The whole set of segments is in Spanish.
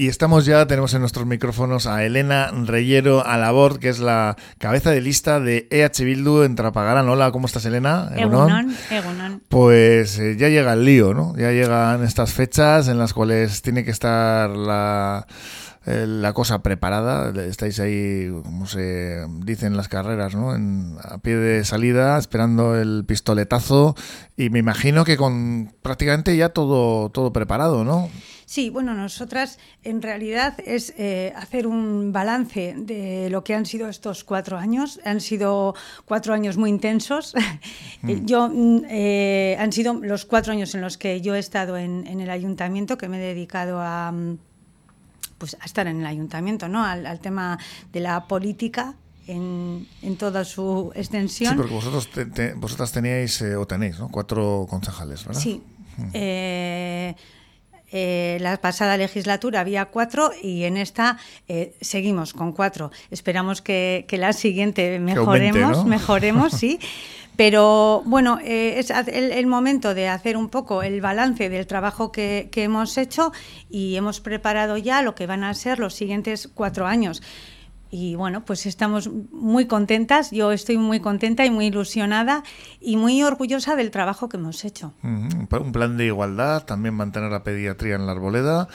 Y estamos ya, tenemos en nuestros micrófonos a Elena Reyero a labor, que es la cabeza de lista de EH Bildu en Trapagarán. Hola, ¿cómo estás, Elena? Egunon, Egunon. Pues eh, ya llega el lío, ¿no? Ya llegan estas fechas en las cuales tiene que estar la eh, la cosa preparada, estáis ahí, como se dicen las carreras, ¿no? En, a pie de salida, esperando el pistoletazo y me imagino que con prácticamente ya todo, todo preparado, ¿no? Sí, bueno, nosotras en realidad es eh, hacer un balance de lo que han sido estos cuatro años. Han sido cuatro años muy intensos. Mm. Yo mm, eh, han sido los cuatro años en los que yo he estado en, en el ayuntamiento, que me he dedicado a mm, pues, a estar en el ayuntamiento, ¿no? al, tema de la política en, en, toda su extensión. Sí, porque vosotros vosotras teníais eh, o tenéis ¿no? cuatro concejales, ¿verdad? Sí. Mm. Eh, eh, la pasada legislatura había cuatro y en esta seguimos con cuatro. Esperamos que, que la siguiente mejoremos, mejoremos, sí. Pero bueno, eh, es el, momento de hacer un poco el balance del trabajo que, hemos hecho y hemos preparado ya lo que van a ser los siguientes cuatro años. Y bueno, pues estamos muy contentas, yo estoy muy contenta y muy ilusionada y muy orgullosa del trabajo que hemos hecho. Un plan de igualdad, también mantener la pediatría en la arboleda.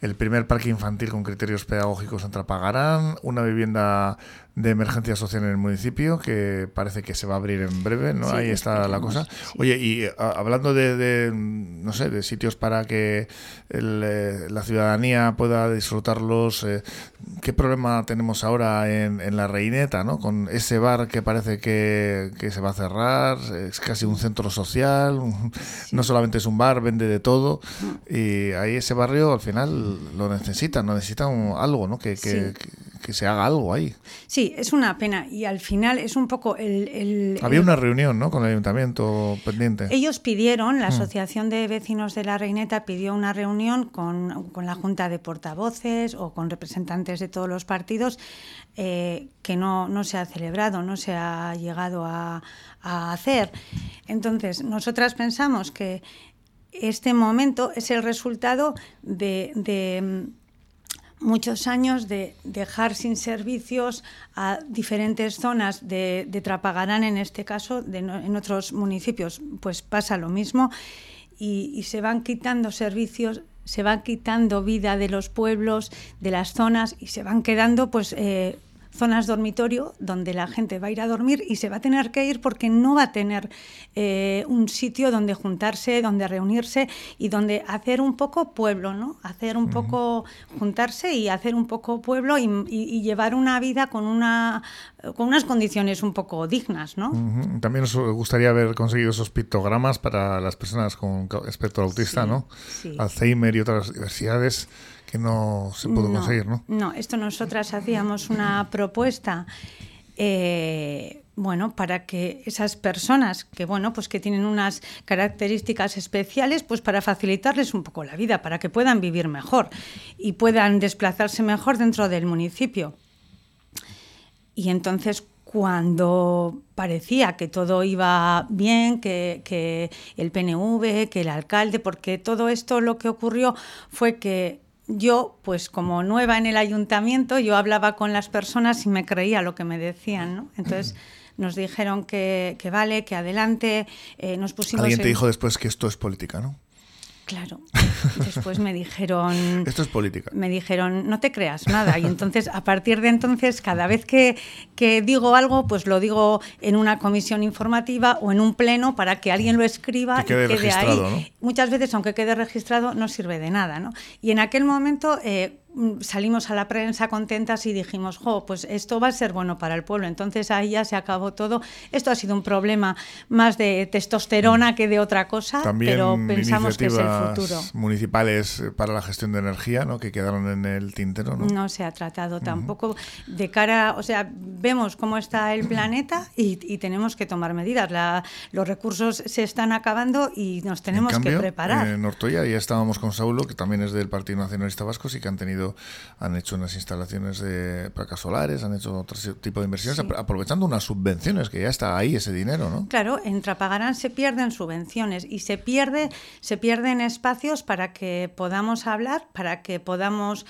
El primer parque infantil con criterios pedagógicos en Trapagarán, una vivienda de emergencia social en el municipio que parece que se va a abrir en breve, ¿no? Ahí está la cosa. Oye, y hablando de, no sé, de sitios para que eh, la ciudadanía pueda disfrutarlos, eh, ¿qué problema tenemos ahora en, la Reineta, ¿no? Con ese bar que parece que, se va a cerrar, es casi un centro social, no solamente es un bar, vende de todo, y ahí ese barrio al final lo necesita, no necesita algo, ¿no? que, que que se haga algo ahí. Sí, es una pena y al final es un poco el... Había una reunión, ¿no? Con el ayuntamiento pendiente. Ellos pidieron, la mm. Asociación de Vecinos de la Reineta pidió una reunión con, la Junta de Portavoces o con representantes de todos los partidos eh, que no, no, se ha celebrado, no se ha llegado a, hacer. Entonces, nosotras pensamos que este momento es el resultado de muchos años de dejar sin servicios a diferentes zonas de, Trapagarán, en este caso, en otros municipios, pues pasa lo mismo. Y, se van quitando servicios se van quitando vida de los pueblos, de las zonas y se van quedando pues eh, zonas dormitorio donde la gente va a ir a dormir y se va a tener que ir porque no va a tener eh, un sitio donde juntarse, donde reunirse y donde hacer un poco pueblo, ¿no? Hacer un poco, juntarse y hacer un poco pueblo y, llevar una vida con, una, con unas condiciones un poco dignas, ¿no? También nos gustaría haber conseguido esos pictogramas para las personas con espectro autista, ¿no? Alzheimer y otras diversidades que no se pudo conseguir, ¿no? No, esto nosotras hacíamos una propuesta. Eh, bueno, para que esas personas que, bueno, pues que tienen unas características especiales, pues para facilitarles un poco la vida, para que puedan vivir mejor y puedan desplazarse mejor dentro del municipio. Y entonces, cuando parecía que todo iba bien, que, que el PNV, que el alcalde, porque todo esto lo que ocurrió fue que yo, pues como nueva en el ayuntamiento, yo hablaba con las personas y me creía lo que me decían, ¿no? Entonces nos dijeron que, vale, que adelante, eh, nos pusimos... Alguien te dijo después que esto es política, ¿no? Claro. Después me dijeron... Esto es política. Me dijeron, no te creas nada. Y entonces, a partir de entonces, cada vez que, que, digo algo, pues lo digo en una comisión informativa o en un pleno para que alguien lo escriba y quede ahí. Muchas veces, aunque quede registrado, no sirve de nada. ¿no? Y en aquel momento... Eh, salimos a la prensa contentas y dijimos, jo, pues esto va a ser bueno para el pueblo. Entonces ahí ya se acabó todo. Esto ha sido un problema más de testosterona que de otra cosa, pero pensamos que es el futuro. municipales para la gestión de energía, ¿no? Que quedaron en el tintero, ¿no? No se ha tratado tampoco de cara, o sea, vemos cómo está el planeta y, tenemos que tomar medidas. los recursos se están acabando y nos tenemos que preparar. En Ortoya ya estábamos con Saulo, que también es del Partido Nacionalista Vasco, y que han tenido han hecho unas instalaciones de placas solares, han hecho otro tipo de inversiones, aprovechando unas subvenciones que ya está ahí ese dinero, ¿no? Claro, en Trapagarán se pierden subvenciones y se pierde, se pierden espacios para que podamos hablar, para que podamos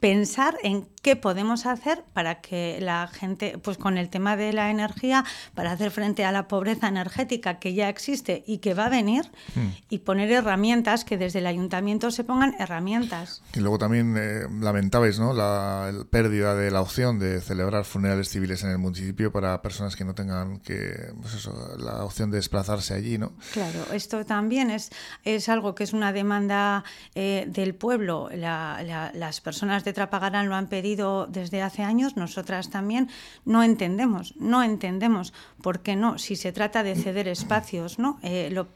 pensar en qué podemos hacer para que la gente, pues con el tema de la energía, para hacer frente a la pobreza energética que ya existe y que va a venir, hmm. y poner herramientas, que desde el ayuntamiento se pongan herramientas. Y luego también eh, lamentabais ¿no? la, pérdida de la opción de celebrar funerales civiles en el municipio para personas que no tengan que, pues eso, la opción de desplazarse allí, ¿no? Claro, esto también es, es algo que es una demanda eh, del pueblo. las personas de Trapagarán lo han pedido desde hace años, nosotras también no entendemos, no entendemos por qué no, si se trata de ceder espacios, ¿no? Eh, lo,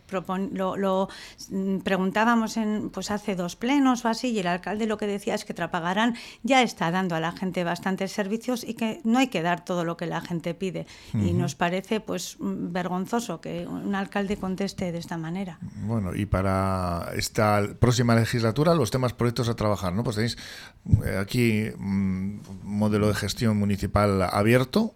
lo, mm, preguntábamos en, pues hace dos plenos o así y el alcalde lo que decía es que Trapagarán ya está dando a la gente bastantes servicios y que no hay que dar todo lo que la gente pide y nos parece pues mm, vergonzoso que un alcalde conteste de esta manera. Bueno, y para esta próxima legislatura los temas proyectos a trabajar, ¿no? Pues tenéis eh, aquí un mm, modelo de gestión municipal abierto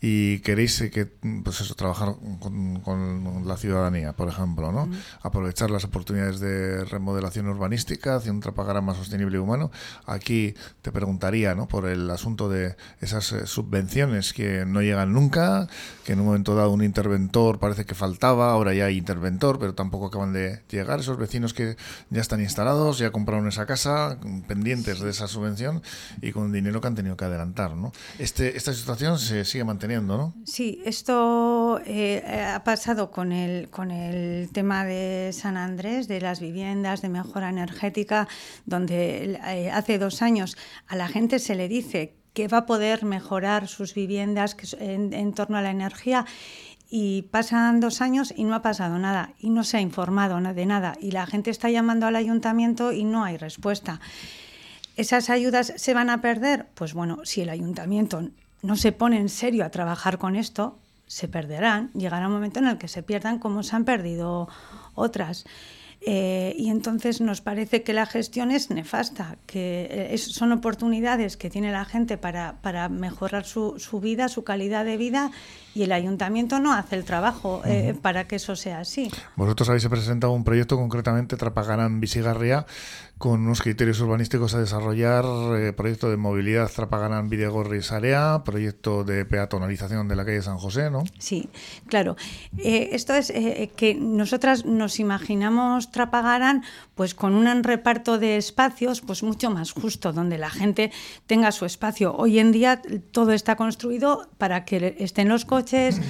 y queréis eh, que pues eso trabajar con, la ciudadanía por ejemplo no aprovechar las oportunidades de remodelación urbanística hacia un Trapagara más sostenible y humano. Aquí te preguntaría no por el asunto de esas eh, subvenciones que no llegan nunca que en un momento dado un interventor parece que faltaba ahora ya hay interventor pero tampoco acaban de llegar. Esos vecinos que ya están instalados ya compraron esa casa pendientes de esa subvención y con dinero que han tenido que adelantar no este esta situación se sigue manteniendo Sí, esto eh, ha pasado con el, con el tema de San Andrés, de las viviendas, de mejora energética, donde eh, hace dos años a la gente se le dice que va a poder mejorar sus viviendas en, en torno a la energía y pasan dos años y no ha pasado nada y no se ha informado de nada y la gente está llamando al ayuntamiento y no hay respuesta. ¿Esas ayudas se van a perder? Pues bueno, si el ayuntamiento no se pone en serio a trabajar con esto, se perderán. Llegará un momento en el que se pierdan como se han perdido otras. Eh, y entonces nos parece que la gestión es nefasta, que eh, son oportunidades que tiene la gente para, para mejorar su, su, vida, su calidad de vida, y el ayuntamiento no hace el trabajo eh, para que eso sea así. Vosotros habéis presentado un proyecto concretamente, Trapagarán Visigarria, con unos criterios urbanísticos a desarrollar, eh, proyecto de movilidad Trapagarán Videgorris Área, proyecto de peatonalización de la calle San José, ¿no? Sí, claro. Eh, esto es eh, que nosotras nos imaginamos Trapagarán pues con un reparto de espacios pues mucho más justo, donde la gente tenga su espacio. Hoy en día todo está construido para que estén los coches,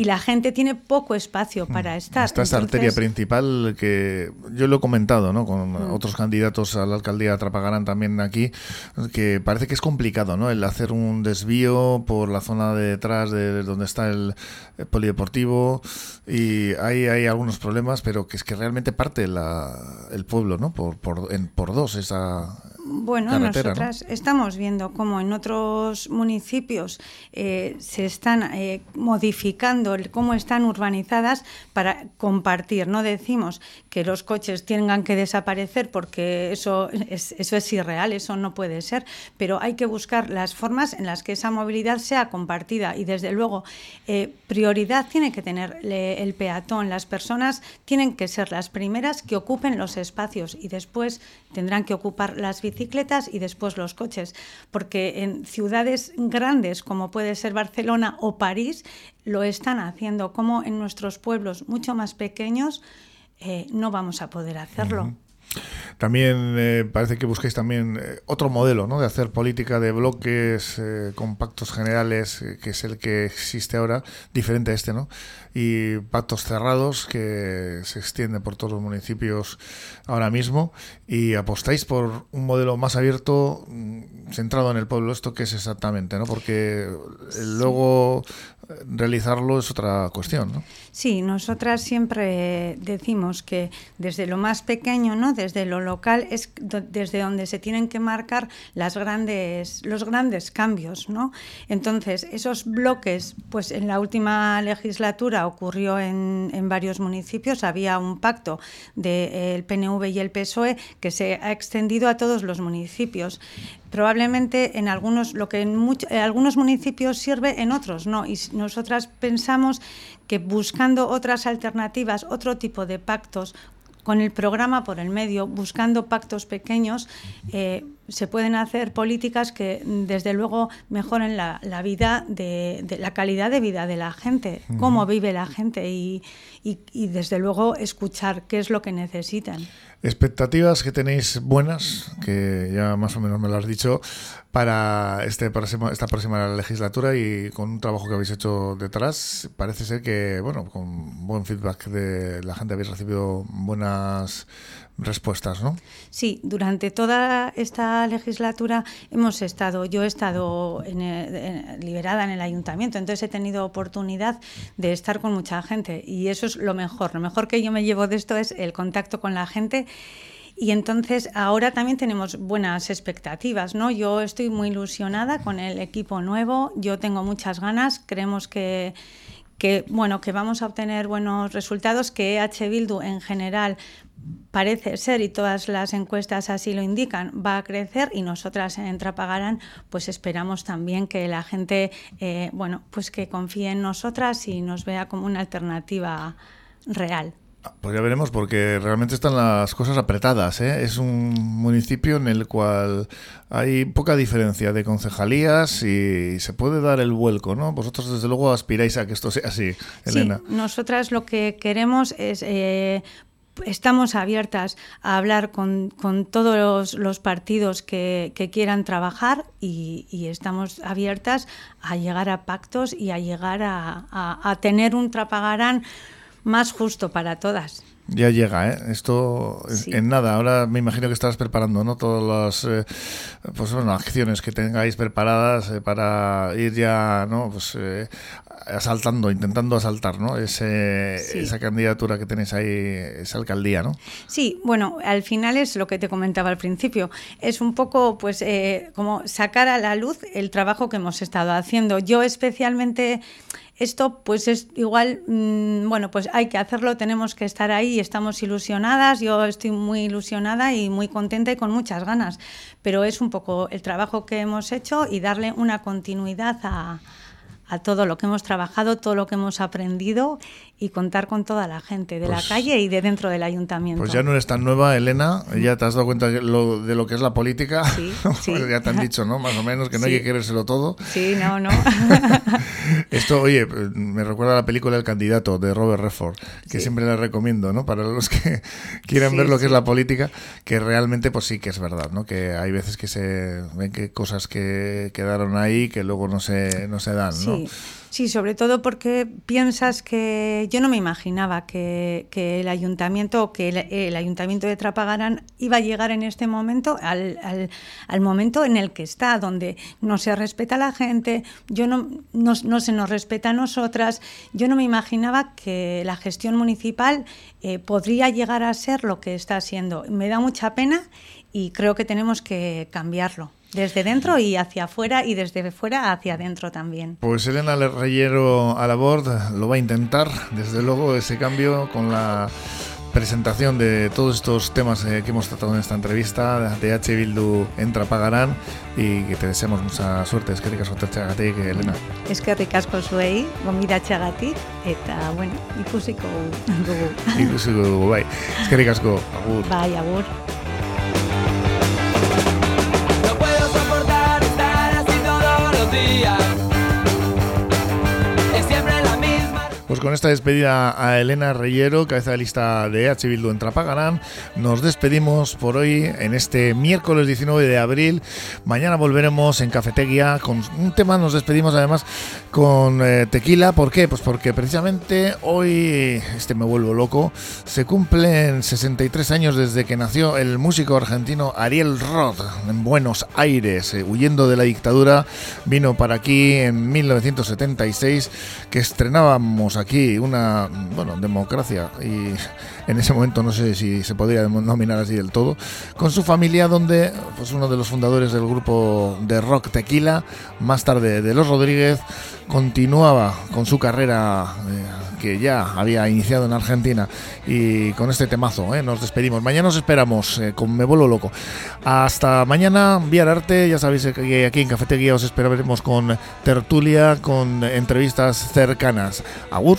y la gente tiene poco espacio mm. para estar. Esta arteria principal que yo lo he comentado ¿no? con mm. otros candidatos a la alcaldía de Trapagarán también aquí, que parece que es complicado ¿no? el hacer un desvío por la zona de detrás de donde está el, polideportivo y hay, hay algunos problemas, pero que es que realmente parte la, el pueblo ¿no? por, por, en, por dos esa, bueno, nosotras estamos viendo cómo en otros municipios eh, se están eh, modificando cómo están urbanizadas para compartir. No decimos que los coches tengan que desaparecer porque eso es, eso es irreal, eso no puede ser, pero hay que buscar las formas en las que esa movilidad sea compartida y desde luego eh, prioridad tiene que tener el peatón. Las personas tienen que ser las primeras que ocupen los espacios y después tendrán que ocupar las bicicletas y después los coches, porque en ciudades grandes como puede ser Barcelona o París lo están haciendo, como en nuestros pueblos mucho más pequeños eh, no vamos a poder hacerlo. También eh, parece que busquéis también eh, otro modelo ¿no? de hacer política de bloques eh, con pactos generales, que es el que existe ahora, diferente a este, ¿no? Y pactos cerrados que se extiende por todos los municipios ahora mismo. Y apostáis por un modelo más abierto, mm, centrado en el pueblo. ¿Esto qué es exactamente? ¿no? Porque luego realizarlo es otra cuestión, ¿no? Sí, nosotras siempre decimos que desde lo más pequeño, ¿no? Desde lo local es desde donde se tienen que marcar las grandes, los grandes cambios, ¿no? Entonces, esos bloques, pues en la última legislatura ocurrió en, en varios municipios, había un pacto del PNV y el PSOE que se ha extendido a todos los municipios probablemente en algunos lo que en, algunos municipios sirve en otros no. Y nosotras pensamos que buscando otras alternativas otro tipo de pactos con el programa por el medio, buscando pactos pequeños, eh, se pueden hacer políticas que desde luego mejoren la, vida de, la calidad de vida de la gente, cómo vive la gente y, y desde luego escuchar qué es lo que necesitan. Expectativas que tenéis buenas, que ya más o menos me lo has dicho, para este próximo, esta próxima legislatura y con un trabajo que habéis hecho detrás. Parece ser que, bueno, con buen feedback de la gente habéis recibido buenas respuestas, ¿no? Sí, durante toda esta legislatura hemos estado, yo he estado liberada en el ayuntamiento, entonces he tenido oportunidad de estar con mucha gente y eso es lo mejor. Lo mejor que yo me llevo de esto es el contacto con la gente. Y entonces ahora también tenemos buenas expectativas, ¿no? Yo estoy muy ilusionada con el equipo nuevo, yo tengo muchas ganas, creemos que, que bueno, que vamos a obtener buenos resultados, que EH Bildu en general parece ser, y todas las encuestas así lo indican, va a crecer y nosotras en Trapagarán pues esperamos también que la gente, eh, bueno, pues que confíe en nosotras y nos vea como una alternativa real. Pues ya veremos, porque realmente están las cosas apretadas. ¿eh? Es un municipio en el cual hay poca diferencia de concejalías y se puede dar el vuelco, ¿no? Vosotros, desde luego, aspiráis a que esto sea así, Elena. Sí, nosotras lo que queremos es eh, estamos abiertas a hablar con, todos los, partidos que, quieran trabajar y, estamos abiertas a llegar a pactos y a llegar a, tener un trapagarán más justo para todas. Ya llega, ¿eh? Esto en nada. Ahora me imagino que estarás preparando, ¿no? Todas las eh, pues, bueno, acciones que tengáis preparadas eh, para ir ya, ¿no? Pues eh, asaltando, intentando asaltar, ¿no? Ese, Esa candidatura que tenéis ahí, esa alcaldía, ¿no? Sí, bueno, al final es lo que te comentaba al principio. Es un poco, pues, eh, como sacar a la luz el trabajo que hemos estado haciendo. Yo especialmente esto pues es igual, mm, bueno, pues hay que hacerlo, tenemos que estar ahí, estamos ilusionadas, yo estoy muy ilusionada y muy contenta y con muchas ganas, pero es un poco el trabajo que hemos hecho y darle una continuidad a, a todo lo que hemos trabajado, todo lo que hemos aprendido y contar con toda la gente de la pues calle y de dentro del ayuntamiento. Pues ya no eres tan nueva, Elena, ya te has dado cuenta de lo, de lo que es la política. Sí, sí. ya te han dicho, ¿no? Más o menos, que no hay que querérselo todo. Sí, no, no. Esto, oye, me recuerda a la película El candidato de Robert Redford, que siempre la recomiendo, ¿no? Para los que quieran ver lo que es la política, que realmente, pues sí que es verdad, ¿no? Que hay veces que se ven que cosas que quedaron ahí que luego no se, no se dan, ¿no? Sí, sobre todo porque piensas que yo no me imaginaba que, el ayuntamiento que el, ayuntamiento de Trapagarán iba a llegar en este momento al, al, momento en el que está, donde no se respeta a la gente, yo no, no, se nos respeta a nosotras. Yo no me imaginaba que la gestión municipal eh, podría llegar a ser lo que está siendo. Me da mucha pena y creo que tenemos que cambiarlo. Desde dentro y hacia afuera y desde fuera hacia adentro también. Pues Elena Reyero a la board lo va a intentar, desde luego, ese cambio con la presentación de todos estos temas eh, que hemos tratado en esta entrevista de H. Bildu entra pagarán y que te deseamos mucha suerte. Es que ricasco txagatik, Elena. Es que ricasco zuei, gomida txagatik, eta, bueno, ikusiko dugu. Ikusiko dugu, bai. Es que ricasco, agur. Bai, agur. dias. Pues con esta despedida a Elena Reyero, cabeza de lista de H. Bildu en Trapagarán, nos despedimos por hoy en este miércoles 19 de abril. Mañana volveremos en Cafetería con un tema, nos despedimos además con eh, tequila. ¿Por qué? Pues porque precisamente hoy, este me vuelvo loco, se cumplen 63 años desde que nació el músico argentino Ariel Roth en Buenos Aires, eh, huyendo de la dictadura, vino para aquí en 1976, que estrenábamos aquí una, bueno, democracia y en ese momento no sé si se podría denominar así del todo, con su familia donde pues uno de los fundadores del grupo de rock Tequila, más tarde de Los Rodríguez, continuaba con su carrera eh, que ya había iniciado en Argentina y con este temazo eh, nos despedimos. Mañana os esperamos eh, con Me Vuelo Loco. Hasta mañana, Vía Arte, ya sabéis que aquí en Cafetería os esperaremos con tertulia, con entrevistas cercanas. Agur.